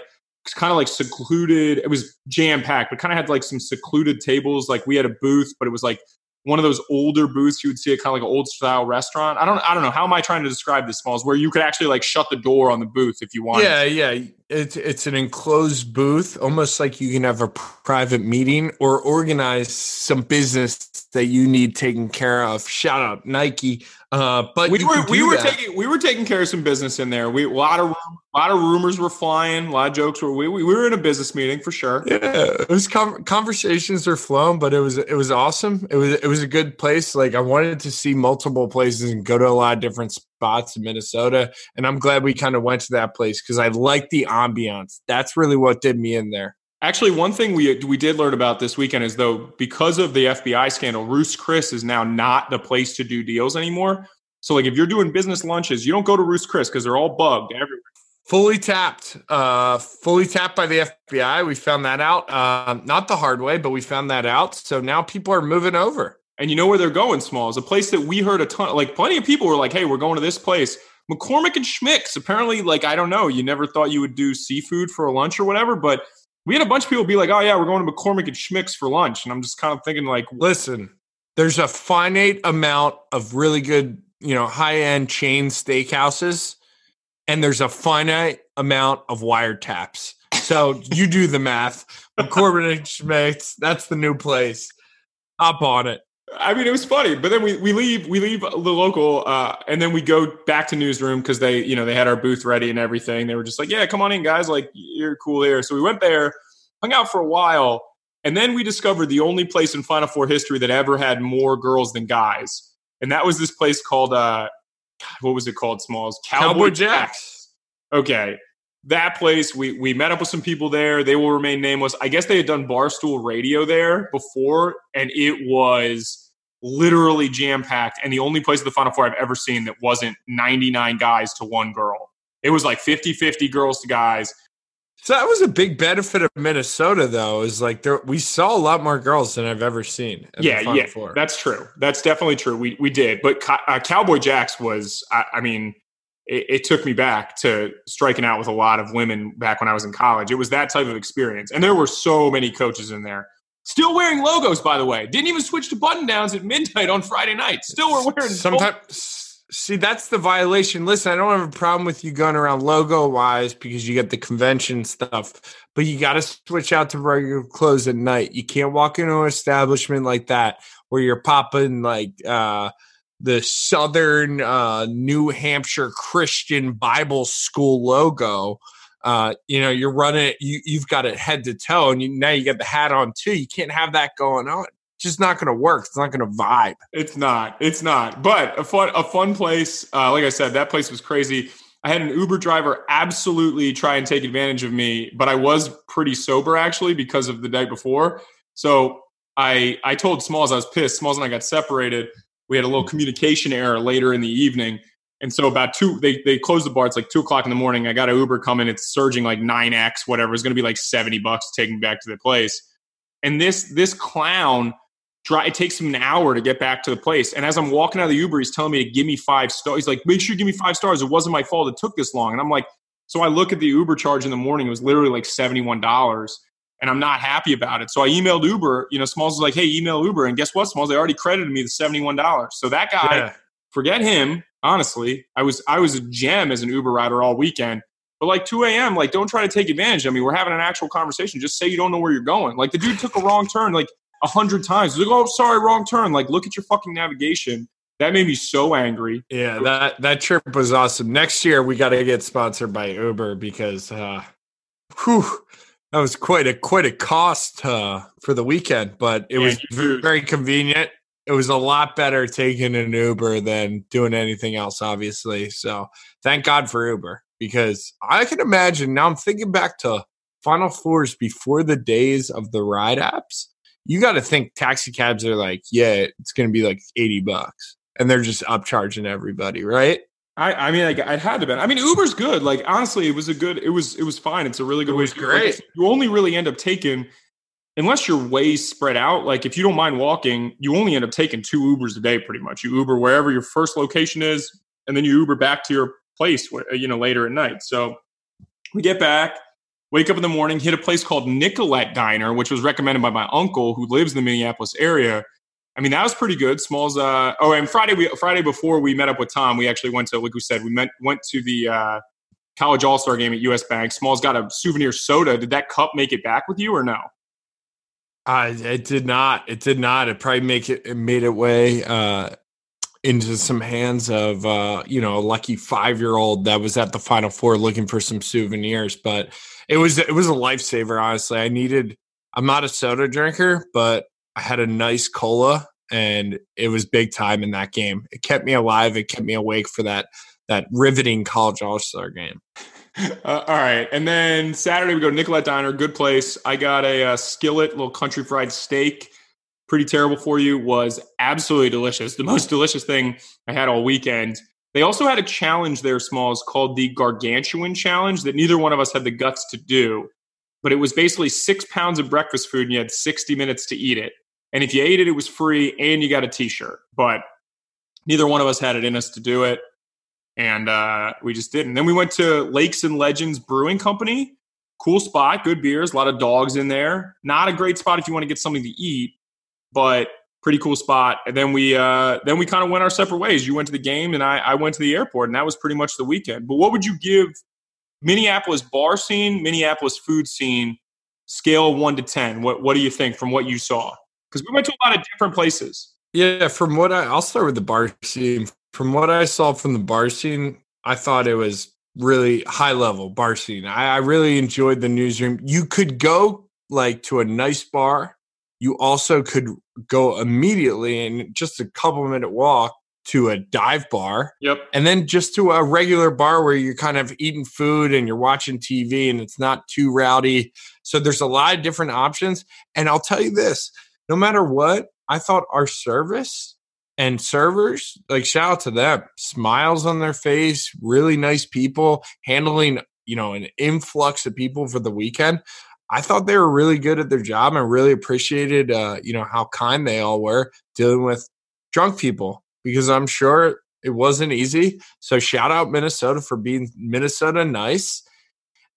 kind of like secluded. It was jam packed, but kind of had like some secluded tables. Like we had a booth, but it was like one of those older booths you would see at kind of like an old style restaurant. I don't I don't know how am I trying to describe this smalls where you could actually like shut the door on the booth if you want. Yeah, yeah. it's it's an enclosed booth, almost like you can have a private meeting or organize some business that you need taken care of. Shout out Nike. Uh, but we were we were that. taking we were taking care of some business in there. We a lot of a lot of rumors were flying, a lot of jokes were we we were in a business meeting for sure. Yeah, it was com- conversations are flowing, but it was it was awesome. It was it was a good place. Like I wanted to see multiple places and go to a lot of different spots in Minnesota, and I'm glad we kind of went to that place because I like the ambiance. That's really what did me in there. Actually, one thing we we did learn about this weekend is though because of the FBI scandal, Ruth's Chris is now not the place to do deals anymore. So like if you're doing business lunches, you don't go to Ruth's Chris because they're all bugged everywhere. Fully tapped, uh, fully tapped by the FBI. We found that out, uh, not the hard way, but we found that out. So now people are moving over. And you know where they're going, Small is a place that we heard a ton. Like plenty of people were like, "Hey, we're going to this place." McCormick and Schmick's. Apparently, like I don't know, you never thought you would do seafood for a lunch or whatever, but we had a bunch of people be like, "Oh yeah, we're going to McCormick and Schmick's for lunch," and I'm just kind of thinking like, listen, there's a finite amount of really good, you know, high end chain steakhouses, and there's a finite amount of wiretaps. So you do the math. McCormick and Schmick's, that's the new place. Up on it. I mean, it was funny, but then we, we leave we leave the local, uh, and then we go back to newsroom because they you know they had our booth ready and everything. They were just like, "Yeah, come on in, guys! Like you're cool here." So we went there, hung out for a while, and then we discovered the only place in Final Four history that ever had more girls than guys, and that was this place called uh, what was it called? Smalls Cowboy, Cowboy Jacks. Jacks. Okay, that place we we met up with some people there they will remain nameless i guess they had done barstool radio there before and it was literally jam packed, and the only place of the Final Four I've ever seen that wasn't 99 guys to one girl. It was like 50 50 girls to guys. So that was a big benefit of Minnesota, though, is like there we saw a lot more girls than I've ever seen. Yeah, yeah, Four. that's true. That's definitely true. We we did, but uh, Cowboy Jacks was, I, I mean, it, it, took me back to striking out with a lot of women back when I was in college. It was that type of experience, and there were so many coaches in there. Still wearing logos, by the way. Didn't even switch to button downs at midnight on Friday night. Still we're wearing. Sometimes, see, that's the violation. Listen, I don't have a problem with you going around logo wise because you get the convention stuff, but you got to switch out to regular clothes at night. You can't walk into an establishment like that where you're popping like uh, the Southern uh, New Hampshire Christian Bible School logo uh, you know, you're running you, you've got it head to toe, and you, now you get the hat on too. You can't have that going on. Just not going to work. It's not going to vibe. It's not. It's not. But a fun, a fun place. Uh, like I said, that place was crazy. I had an Uber driver absolutely try and take advantage of me, but I was pretty sober actually because of the night before. So I I told Smalls I was pissed. Smalls and I got separated. We had a little communication error later in the evening. And so about two, they they closed the bar. It's like two o'clock in the morning. I got an Uber coming. It's surging like nine x, whatever. It's going to be like seventy bucks to take me back to the place. And this this clown, it takes him an hour to get back to the place. And as I'm walking out of the Uber, he's telling me to give me five stars. He's like, make sure you give me five stars. It wasn't my fault. It took this long. And I'm like, so I look at the Uber charge in the morning. It was literally like seventy one dollars. And I'm not happy about it. So I emailed Uber. You know, Smalls was like, "Hey, email Uber." And guess what, Smalls? They already credited me the seventy-one dollars. So that guy, yeah. forget him honestly. I was I was a gem as an Uber rider all weekend. But like 2 a.m., like don't try to take advantage. I mean, we're having an actual conversation. Just say you don't know where you're going. Like the dude took a wrong turn like a hundred times. He's like, oh, sorry, wrong turn. Like, look at your fucking navigation. That made me so angry. Yeah, that that trip was awesome. Next year we got to get sponsored by Uber because, uh, whew, that was quite a quite a cost uh, for the weekend, but it yeah, was very convenient it was a lot better taking an Uber than doing anything else, obviously. So thank God for Uber because I can imagine now I'm thinking back to Final Fours before the days of the ride apps. You got to think taxi cabs are like, yeah, it's going to be like 80 bucks and they're just upcharging everybody, right? I, I mean, like, it had to be. I mean, Uber's good. Like, honestly, it was a good. It was, it was fine. It's a really good. It was great. Like, you only really end up taking unless you're way spread out, like if you don't mind walking, you only end up taking two Ubers a day pretty much. You Uber wherever your first location is, and then you Uber back to your place, you know, later at night. So we get back, wake up in the morning, hit a place called Nicollet Diner, which was recommended by my uncle who lives in the Minneapolis area. I mean, that was pretty good. Smalls. Uh, oh, and Friday, we Friday before we met up with Tom, we actually went to, like we said, we met went to the uh, college All Star game at US Bank. Smalls got a souvenir soda. Did that cup make it back with you or no? Uh, it did not. It did not. It probably make it, it made it way uh, into some hands of uh, you know a lucky five year old that was at the Final Four looking for some souvenirs. But it was it was a lifesaver. Honestly, I needed. I'm not a soda drinker, but I had a nice cola, and it was big time in that game. It kept me alive. It kept me awake for that that riveting college All Star game. Uh, all right, and then Saturday we go to Nicollet Diner, good place. I got a, a skillet, little country fried steak. Pretty terrible for you. Was absolutely delicious. The most delicious thing I had all weekend. They also had a challenge there, Smalls, called the Gargantuan Challenge that neither one of us had the guts to do. But it was basically six pounds of breakfast food and you had 60 minutes to eat it. And if you ate it, it was free and you got a t shirt. But neither one of us had it in us to do it and uh, we just didn't. Then we went to Lakes and Legends Brewing Company. Cool spot, good beers, a lot of dogs in there. Not a great spot if you want to get something to eat, but pretty cool spot. And then we uh, then we kind of went our separate ways. You went to the game, and I, I went to the airport, and that was pretty much the weekend. But what would you give Minneapolis bar scene, Minneapolis food scene, scale one to ten? What what do you think from what you saw? Because we went to a lot of different places. Yeah, from what I, I'll start with the bar scene from what I saw from the bar scene, I thought it was really high level bar scene. I, I really enjoyed the newsroom. You could go like to a nice bar. You also could go immediately in just a couple minute walk to a dive bar. Yep. And then just to a regular bar where you're kind of eating food and you're watching TV and it's not too rowdy. So there's a lot of different options. And I'll tell you this no matter what, I thought our service and servers like shout out to them smiles on their face really nice people handling you know an influx of people for the weekend i thought they were really good at their job and really appreciated uh, you know how kind they all were dealing with drunk people because i'm sure it wasn't easy so shout out minnesota for being minnesota nice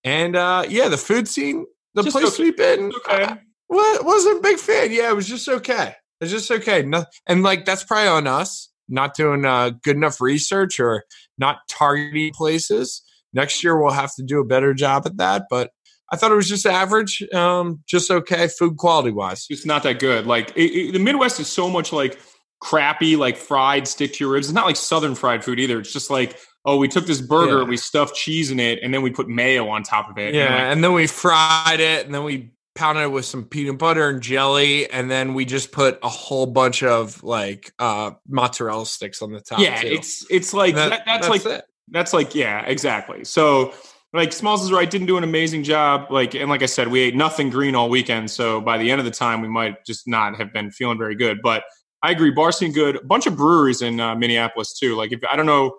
and uh yeah the food scene the just place okay. we've been okay. Uh, wasn't a big fan yeah it was just okay it's just okay. No, and like that's probably on us not doing uh, good enough research or not targeting places. Next year we'll have to do a better job at that. But I thought it was just average, um, just okay, food quality wise. It's not that good. Like it, it, the Midwest is so much like crappy, like fried stick to your ribs. It's not like Southern fried food either. It's just like oh, we took this burger, yeah. we stuffed cheese in it, and then we put mayo on top of it. Yeah, and, like, and then we fried it, and then we pounded it with some peanut butter and jelly, and then we just put a whole bunch of like uh mozzarella sticks on the top. Yeah, too. it's it's like that, that, that's, that's, like it. that's like yeah, exactly. So like Smalls is right, didn't do an amazing job. Like and like I said, we ate nothing green all weekend. So by the end of the time, we might just not have been feeling very good. But I agree, bar scene good. A bunch of breweries in uh, Minneapolis too. Like if I don't know,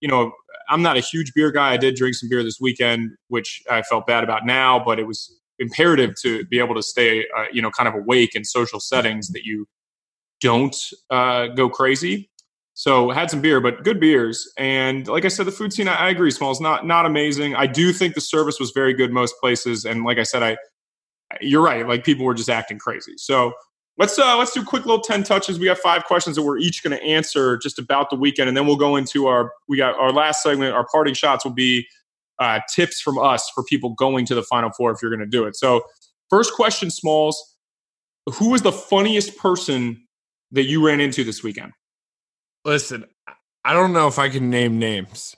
you know, I'm not a huge beer guy. I did drink some beer this weekend, which I felt bad about now, but it was imperative to be able to stay, uh, you know, kind of awake in social settings that you don't uh, go crazy. So had some beer, but good beers. And like I said, the food scene, I, I agree, Smalls not not amazing. I do think the service was very good most places. And like I said, I you're right, like people were just acting crazy. So let's uh let's do quick little 10 touches. We got five questions that we're each going to answer just about the weekend, and then we'll go into our we got our last segment. Our parting shots will be uh, tips from us for people going to the Final Four if you're going to do it. So, first question, Smalls, who was the funniest person that you ran into this weekend? Listen, I don't know if I can name names.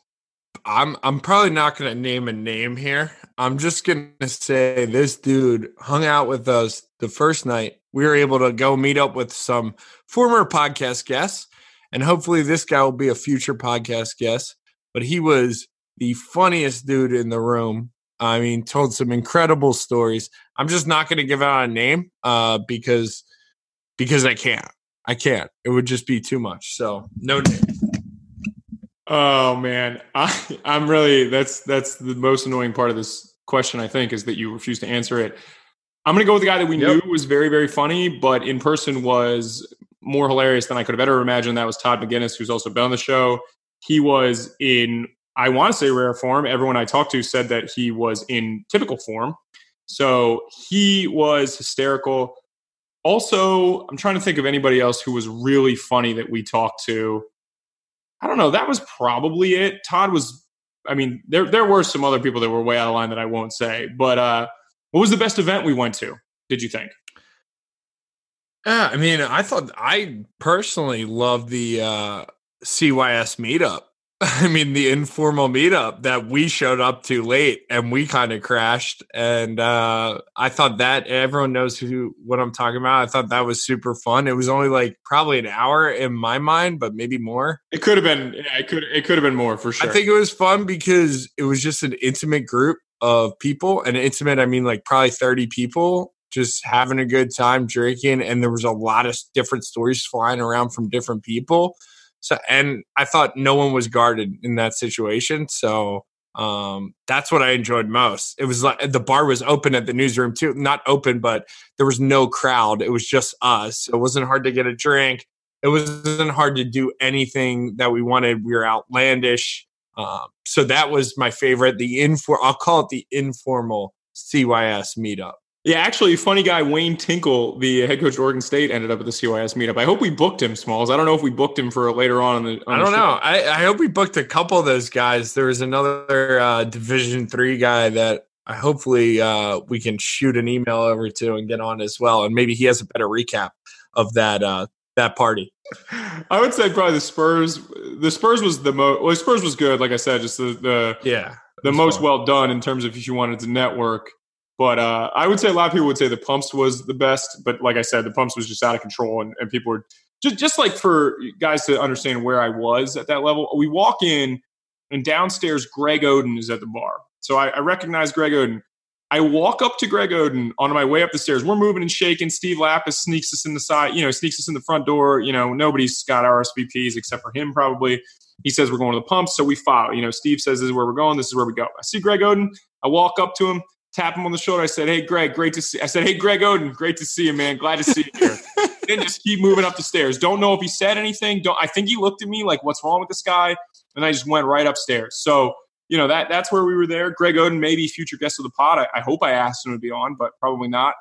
I'm I'm probably not going to name a name here. I'm just going to say this dude hung out with us the first night. We were able to go meet up with some former podcast guests, and hopefully this guy will be a future podcast guest. But he was the funniest dude in the room. I mean, told some incredible stories. I'm just not going to give out a name uh, because because I can't. I can't. It would just be too much. So no name. Oh man, I, I'm really that's that's the most annoying part of this question. I think is that you refuse to answer it. I'm going to go with the guy that we yep. knew was very very funny, but in person was more hilarious than I could have ever imagined. That was Todd McGinnis, who's also been on the show. He was in I want to say rare form. Everyone I talked to said that he was in typical form. So he was hysterical. Also, I'm trying to think of anybody else who was really funny that we talked to. I don't know. That was probably it. Todd was I mean, there there were some other people that were way out of line that I won't say. But uh, what was the best event we went to? Did you think? Yeah, I mean, I thought I personally loved the uh, CYS meetup. I mean, the informal meetup that we showed up to late and we kind of crashed. And uh, I thought that everyone knows who what I'm talking about. I thought that was super fun. It was only like probably an hour in my mind, but maybe more. It could have been. Yeah, it could. It could have been more for sure. I think it was fun because it was just an intimate group of people. And intimate, I mean, like probably 30 people just having a good time drinking. And there was a lot of different stories flying around from different people. So, and I thought no one was guarded in that situation. So, um, that's what I enjoyed most. It was like the bar was open at the newsroom too, not open, but there was no crowd. It was just us. It wasn't hard to get a drink. It wasn't hard to do anything that we wanted. We were outlandish. Um, so that was my favorite. The infor, I'll call it the informal CYS meetup. Yeah, actually, funny guy Wayne Tinkle, the head coach of Oregon State, ended up at the CYS meetup. I hope we booked him, Smalls. I don't know if we booked him for later on in the. On I don't know. I, I, hope we booked a couple of those guys. There was another uh, Division three guy that I hopefully uh, we can shoot an email over to and get on as well, and maybe he has a better recap of that uh, that party. I would say probably the Spurs. The Spurs was the most. Well, Spurs was good. Like I said, just the, the yeah the most fun. well done in terms of if you wanted to network. But uh, I would say a lot of people would say the pumps was the best. But like I said, the pumps was just out of control, and, and people were just just like for guys to understand where I was at that level. We walk in, and downstairs, Greg Oden is at the bar. So I, I recognize Greg Oden. I walk up to Greg Oden on my way up the stairs. We're moving and shaking. Steve Lappas sneaks us in the side, you know, sneaks us in the front door. You know, nobody's got RSVPs except for him, probably. He says we're going to the pumps, so we follow. You know, Steve says this is where we're going. This is where we go. I see Greg Oden. I walk up to him tap him on the shoulder. I said, "Hey, Greg, great to see." I said, "Hey, Greg Oden, great to see you, man. Glad to see you here." then just keep moving up the stairs. Don't know if he said anything. Don't. I think he looked at me like, "What's wrong with this guy?" And I just went right upstairs. So you know that that's where we were there. Greg Oden, maybe future guest of the pod. I, I hope I asked him to be on, but probably not.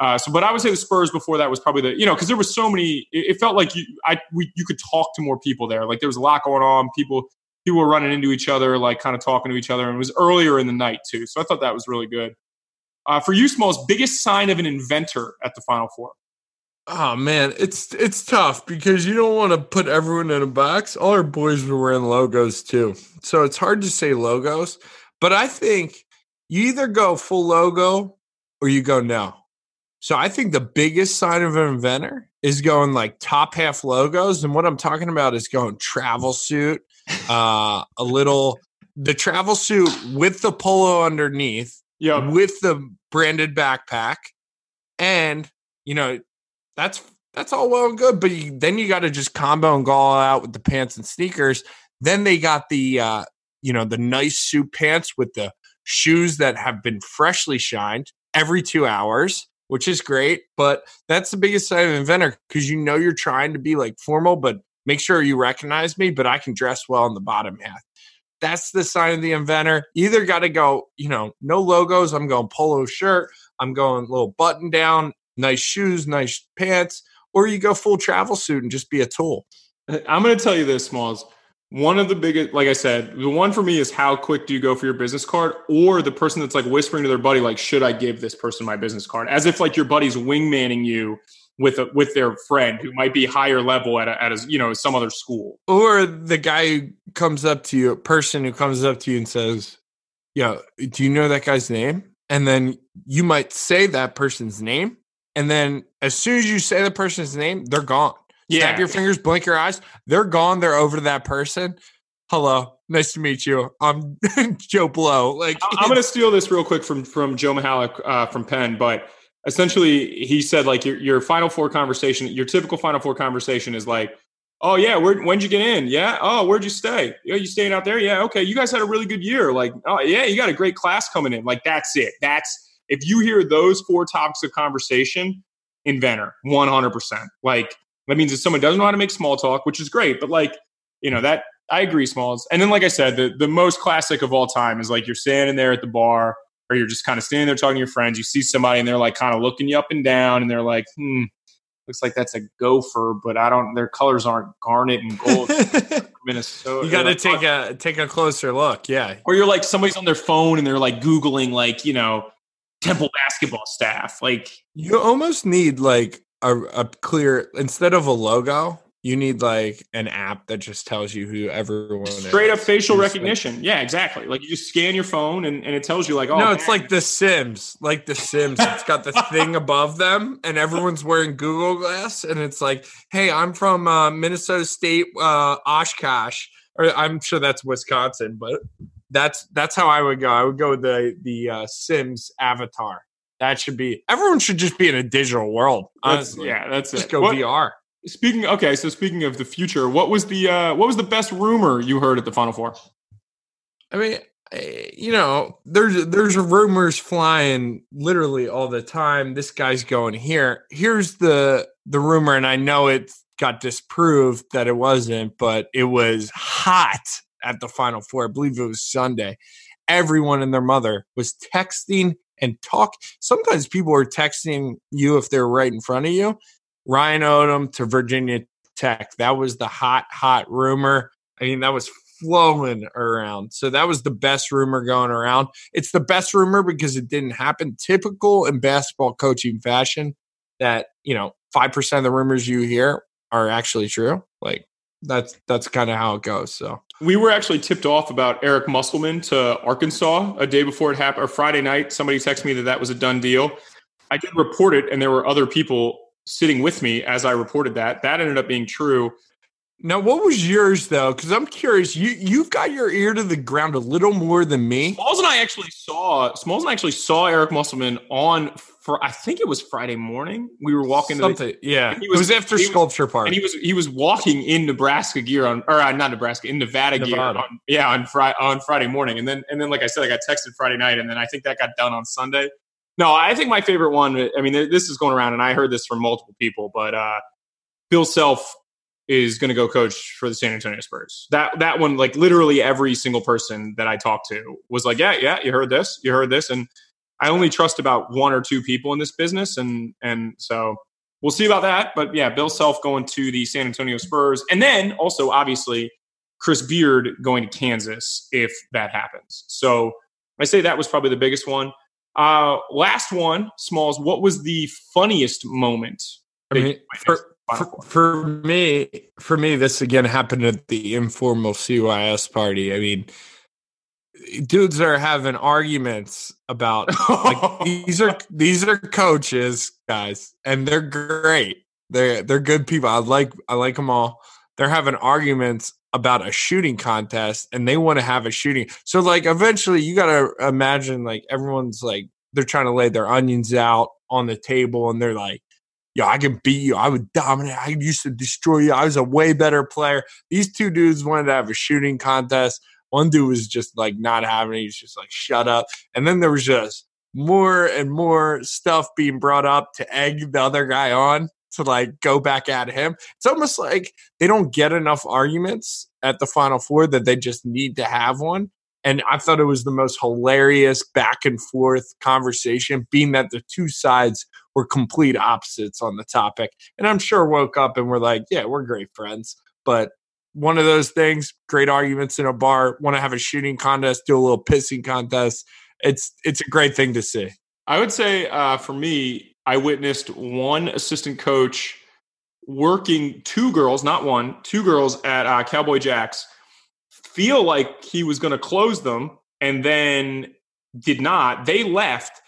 Uh, so, but I would say the Spurs before that was probably the you know because there was so many. It, it, felt like you I we you could talk to more people there. Like there was a lot going on. People people were running into each other, like kind of talking to each other, and it was earlier in the night too. So I thought that was really good. Uh, for you, Smalls, biggest sign of an inventor at the Final Four? Oh man, it's it's tough because you don't want to put everyone in a box. All our boys were wearing logos too, so it's hard to say logos. But I think you either go full logo or you go no. So I think the biggest sign of an inventor is going like top half logos, and what I'm talking about is going travel suit, uh, a little the travel suit with the polo underneath, yeah, with the branded backpack, and you know that's that's all well and good, but you, then you got to just combo and go all out with the pants and sneakers. Then they got the uh, you know the nice suit pants with the shoes that have been freshly shined every two hours, which is great. But that's the biggest sign of inventor because you know you're trying to be like formal, but make sure you recognize me. But I can dress well in the bottom half. That's the sign of the inventor. Either got to go, you know, no logos. I'm going polo shirt. I'm going little button down, nice shoes, nice pants, or you go full travel suit and just be a tool. Uh, I'm going to tell you this, Smalls. One of the biggest, like I said, the one for me is how quick do you go for your business card, or the person that's like whispering to their buddy, like, should I give this person my business card? As if like your buddy's wingmanning you with a, with their friend who might be higher level at a, at a you know some other school. Or the guy who comes up to you a person who comes up to you and says yeah do you know that guy's name? And then you might say that person's name and then as soon as you say the person's name they're gone yeah. snap your fingers blink your eyes they're gone they're over to that person. Hello nice to meet you. I'm joe blow like i'm gonna steal this real quick from from joe Michalek, uh, from penn but essentially he said like your, your final four conversation your typical final four conversation is like oh yeah where, when'd you get in? Yeah oh where'd you stay? Yeah you staying out there? Yeah okay you guys had a really good year like oh yeah you got a great class coming in like that's it. That's if you hear those four topics of conversation inventor 100% like that means if someone doesn't know how to make small talk which is great but like you know that i agree smalls and then like i said the, the most classic of all time is like you're standing there at the bar or you're just kind of standing there talking to your friends. You see somebody and they're like kind of looking you up and down and they're like, hmm, looks like that's a gopher, but I don't. Their colors aren't garnet and gold. Minnesota. You got to take a take a closer look. Yeah. Or you're like somebody's on their phone and they're like googling like you know Temple basketball staff. Like you almost need like a, a clear instead of a logo you need like an app that just tells you who everyone straight is. up facial recognition. Like, yeah, exactly. Like you just scan your phone and, and it tells you like, oh no, it's man. like the Sims, like the Sims. it's got the thing above them, and everyone's wearing Google Glass, and it's like, hey, I'm from uh, Minnesota State, uh, Oshkosh, or I'm sure that's Wisconsin, but that's that's how I would go. I would go with the the uh, Sims avatar. That should be everyone should just be in a digital world. Honestly, that's, yeah, that's just it. go what, VR. Speaking okay, so speaking of the future, what was the uh, what was the best rumor you heard at the Final Four? I mean, eh, you know, there's there's rumors flying literally all the time. This guy's going here. Here's the the rumor, and I know it got disproved that it wasn't, but it was hot at the Final Four. I believe it was Sunday. Everyone and their mother was texting and talk. Sometimes people are texting you if they're right in front of you. Ryan Odom to Virginia Tech. That was the hot, hot rumor. I mean, that was flowing around. So that was the best rumor going around. It's the best rumor because it didn't happen. Typical in basketball coaching fashion that, you know, 5% of the rumors you hear are actually true. Like that's that's kind of how it goes. So we were actually tipped off about Eric Musselman to Arkansas a day before it happened, or Friday night. Somebody texted me that that was a done deal. I did report it, and there were other people sitting with me as I reported that. That ended up being true. Now, what was yours though? Because I'm curious. You you've got your ear to the ground a little more than me. Smalls and I actually saw Smalls and I actually saw Eric Musselman on. For I think it was Friday morning. We were walking. Something, the, yeah. Was, it was after Sculpture was, Park, and he was he was walking in Nebraska gear on, or uh, not Nebraska, in Nevada, Nevada. gear. On, yeah, on Friday on Friday morning, and then and then like I said, I got texted Friday night, and then I think that got done on Sunday. No, I think my favorite one. I mean, this is going around, and I heard this from multiple people, but uh, Bill Self is going to go coach for the San Antonio Spurs. That that one, like literally every single person that I talked to was like, "Yeah, yeah, you heard this, you heard this," and I only trust about one or two people in this business, and and so we'll see about that. But yeah, Bill Self going to the San Antonio Spurs, and then also obviously Chris Beard going to Kansas if that happens. So I say that was probably the biggest one. Uh, last one, Smalls. What was the funniest moment? I mean, for, for, for, me, for me, this again happened at the informal CYS party. I mean, dudes are having arguments about like these are these are coaches, guys, and they're great. They're they're good people. I like I like them all. They're having arguments about a shooting contest and they want to have a shooting. So like eventually you got to imagine like everyone's like they're trying to lay their onions out on the table and they're like, "Yo, I can beat you. I would dominate. I used to destroy you. I was a way better player." These two dudes wanted to have a shooting contest. One dude was just like not having it. He's just like, "Shut up." And then there was just more and more stuff being brought up to egg the other guy on to like go back at him. It's almost like they don't get enough arguments at the Final Four that they just need to have one. And I thought it was the most hilarious back and forth conversation, being that the two sides were complete opposites on the topic. And I'm sure woke up and were like, yeah, we're great friends. But one of those things, great arguments in a bar, want to have a shooting contest, do a little pissing contest. It's it's a great thing to see. I would say uh, for me, I witnessed one assistant coach working two girls, not one, two girls at uh, Cowboy Jacks, feel like he was going to close them and then did not. They left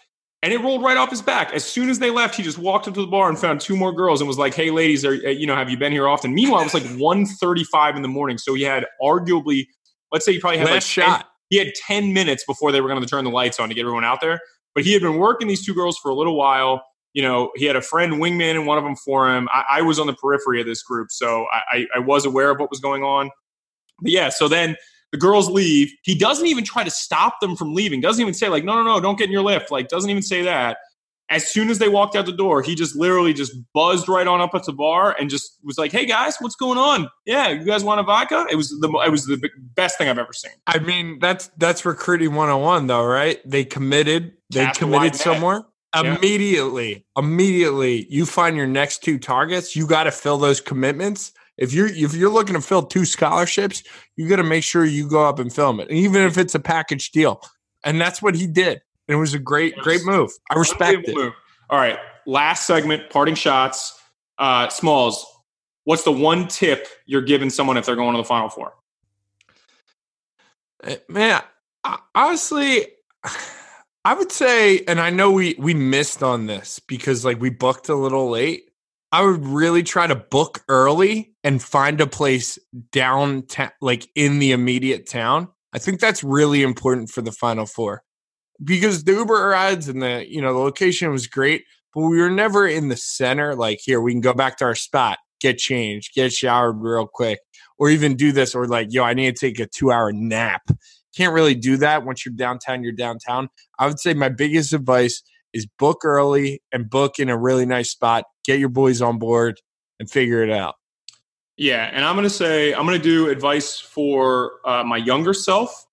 and it rolled right off his back. As soon as they left, he just walked up to the bar and found two more girls and was like, "Hey, ladies, are uh, you know have you been here often?" Meanwhile, it was like 1.35 in the morning, so he had arguably, let's say, he probably had Last like shot. 10, he had ten minutes before they were going to turn the lights on to get everyone out there. But he had been working these two girls for a little while you know, he had a friend wingman in one of them for him. I, I was on the periphery of this group, so I, I, was aware of what was going on. But yeah, so then the girls leave. He doesn't even try to stop them from leaving. Doesn't even say like, no, no, no, don't get in your Lyft. Like, doesn't even say that. As soon as they walked out the door, he just literally just buzzed right on up at the bar and just was like, "Hey guys, what's going on? Yeah, you guys want a vodka?" It was the it was the best thing I've ever seen. I mean, that's that's recruiting 101 though, right? They committed. They committed somewhere immediately, immediately, you find your next two targets. You got to fill those commitments. If you're if you're looking to fill two scholarships, you got to make sure you go up and film it, even if it's a package deal. And that's what he did. It was a great, great move. I respect it. Move. All right, last segment, parting shots. Uh, Smalls, what's the one tip you're giving someone if they're going to the Final Four? Eh, man, honestly, I would say, and I know we we missed on this because like we booked a little late. I would really try to book early and find a place downtown, like in the immediate town. I think that's really important for the Final Four because the Uber rides and the you know the location was great, but we were never in the center. Like here, we can go back to our spot, get changed, get showered real quick, or even do this, or like yo, I need to take a two hour nap. Can't really do that once you're downtown. You're downtown. I would say my biggest advice is book early and book in a really nice spot. Get your boys on board and figure it out. Yeah, and I'm going to say I'm going to do advice for uh, my younger self.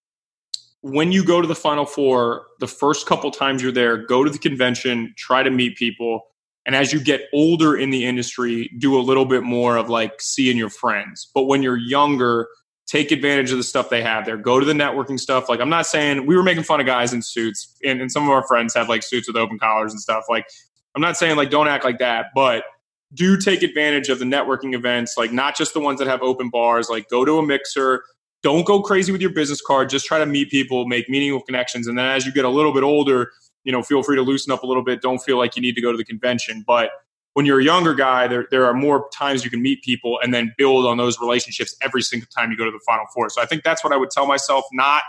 When you go to the Final Four, the first couple times you're there, go to the convention, try to meet people, and as you get older in the industry, do a little bit more of like seeing your friends. But when you're younger, take advantage of the stuff they have there. Go to the networking stuff. Like I'm not saying we were making fun of guys in suits, and, and some of our friends have like suits with open collars and stuff. Like I'm not saying like don't act like that, but do take advantage of the networking events, like not just the ones that have open bars. Like go to a mixer. Don't go crazy with your business card. Just try to meet people, make meaningful connections, and then as you get a little bit older, you know, feel free to loosen up a little bit. Don't feel like you need to go to the convention, but when you're a younger guy, there, there are more times you can meet people and then build on those relationships every single time you go to the Final Four. So I think that's what I would tell myself, not,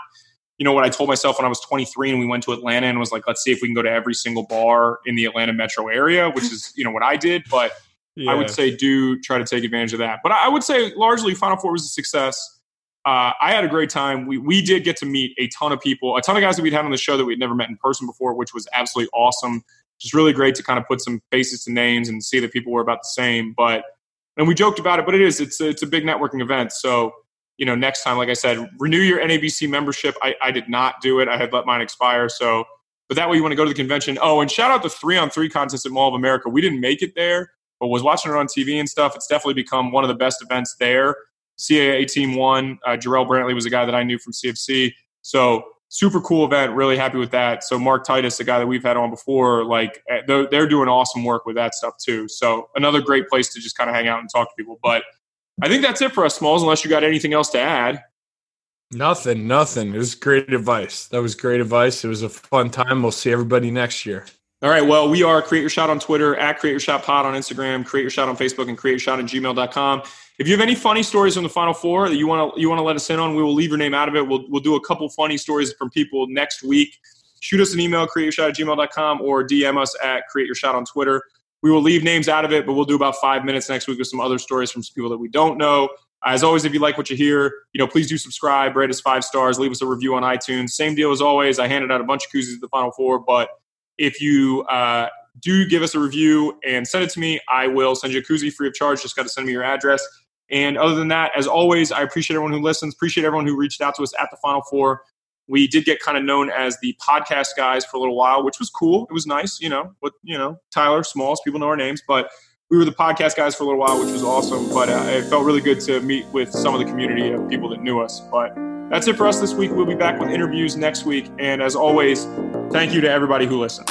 you know, what I told myself when I was 23 and we went to Atlanta and was like, let's see if we can go to every single bar in the Atlanta metro area, which is, you know, what I did. But yeah. I would say do try to take advantage of that. But I would say largely Final Four was a success. Uh, I had a great time. We, we did get to meet a ton of people, a ton of guys that we'd had on the show that we'd never met in person before, which was absolutely awesome just really great to kind of put some faces to names and see that people were about the same. But and we joked about it, but it is it's a, it's a big networking event. So you know, next time, like I said, renew your NABC membership. I, I did not do it. I had let mine expire. So, but that way you want to go to the convention. Oh, and shout out the three on three contest at Mall of America. We didn't make it there, but was watching it on TV and stuff. It's definitely become one of the best events there. CAA team one. Uh, Jarrell Brantley was a guy that I knew from CFC. So super cool event. Really happy with that. So Mark Titus, the guy that we've had on before, like eh, they're, they're doing awesome work with that stuff too. So another great place to just kind of hang out and talk to people. But I think that's it for us, Smalls. Unless you got anything else to add. Nothing, nothing. It was great advice. That was great advice. It was a fun time. We'll see everybody next year. All right. Well, we are Create Your Shot on Twitter, at Create Your Shot Pod on Instagram, Create Your Shot on Facebook, and Create Your Shot at gmail.com. If you have any funny stories from the Final Four that you want to you want to let us in on, we will leave your name out of it. We'll, we'll do a couple funny stories from people next week. Shoot us an email, createyourshot at gmail.com, or DM us at Create Your Shot on Twitter. We will leave names out of it, but we'll do about five minutes next week with some other stories from some people that we don't know. As always, if you like what you hear, you know, please do subscribe, rate us five stars, leave us a review on iTunes. Same deal as always. I handed out a bunch of koozies at the Final Four, but if you uh, do give us a review and send it to me, I will send you a koozie free of charge. Just got to send me your address. And other than that, as always, I appreciate everyone who listens, appreciate everyone who reached out to us at the Final Four. We did get kind of known as the podcast guys for a little while, which was cool. It was nice, you know, with, you know, Tyler, Smalls, people know our names, but we were the podcast guys for a little while, which was awesome. But uh, it felt really good to meet with some of the community of people that knew us. But that's it for us this week. We'll be back with interviews next week. And as always, thank you to everybody who listened.